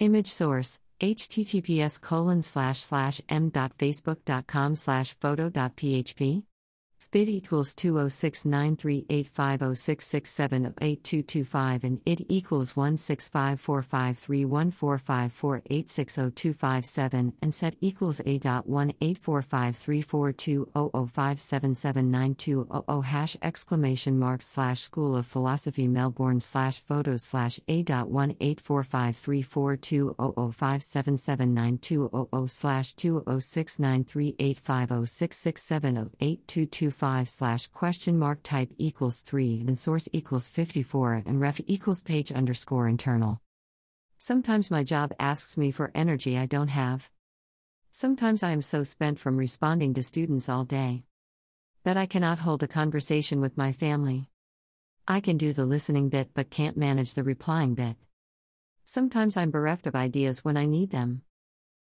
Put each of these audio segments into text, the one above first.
Image source https m.facebook.com slash photo.php Bit equals 206938506678225 and it equals 165453145486027 and set equals a.18453420057792000 hash exclamation mark slash School of Philosophy Melbourne slash photos slash a.18453420057792000 slash 206938506678225 5 slash question mark type equals 3 and source equals 54 and ref equals page underscore internal. Sometimes my job asks me for energy I don't have. Sometimes I am so spent from responding to students all day that I cannot hold a conversation with my family. I can do the listening bit but can't manage the replying bit. Sometimes I'm bereft of ideas when I need them.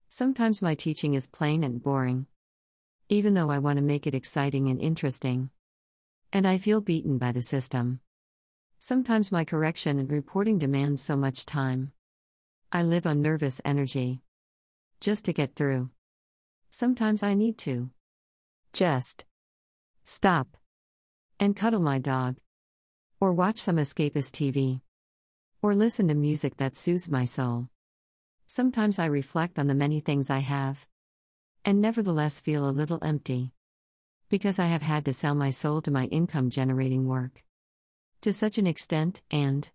Sometimes my teaching is plain and boring even though I want to make it exciting and interesting. And I feel beaten by the system. Sometimes my correction and reporting demands so much time. I live on nervous energy. Just to get through. Sometimes I need to. Just stop and cuddle my dog. Or watch some escapist TV. Or listen to music that soothes my soul. Sometimes I reflect on the many things I have and nevertheless feel a little empty. Because I have had to sell my soul to my income generating work. To such an extent, and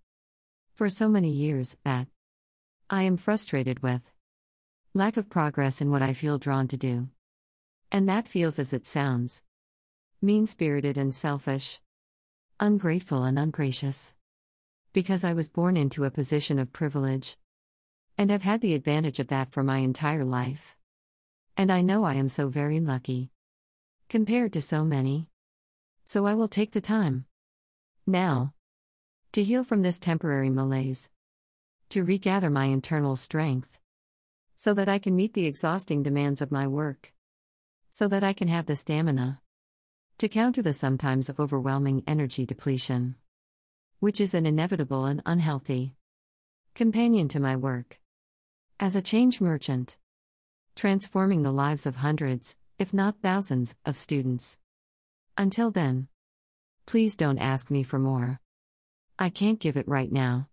for so many years, that I am frustrated with lack of progress in what I feel drawn to do. And that feels as it sounds mean spirited and selfish, ungrateful and ungracious. Because I was born into a position of privilege and have had the advantage of that for my entire life. And I know I am so very lucky. Compared to so many. So I will take the time. Now. To heal from this temporary malaise. To regather my internal strength. So that I can meet the exhausting demands of my work. So that I can have the stamina. To counter the sometimes overwhelming energy depletion. Which is an inevitable and unhealthy companion to my work. As a change merchant transforming the lives of hundreds, if not thousands, of students. Until then, please don't ask me for more. I can't give it right now.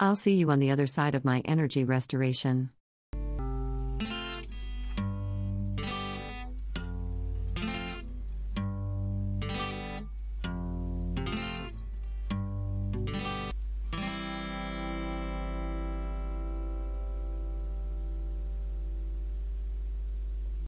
I'll see you on the other side of my energy restoration.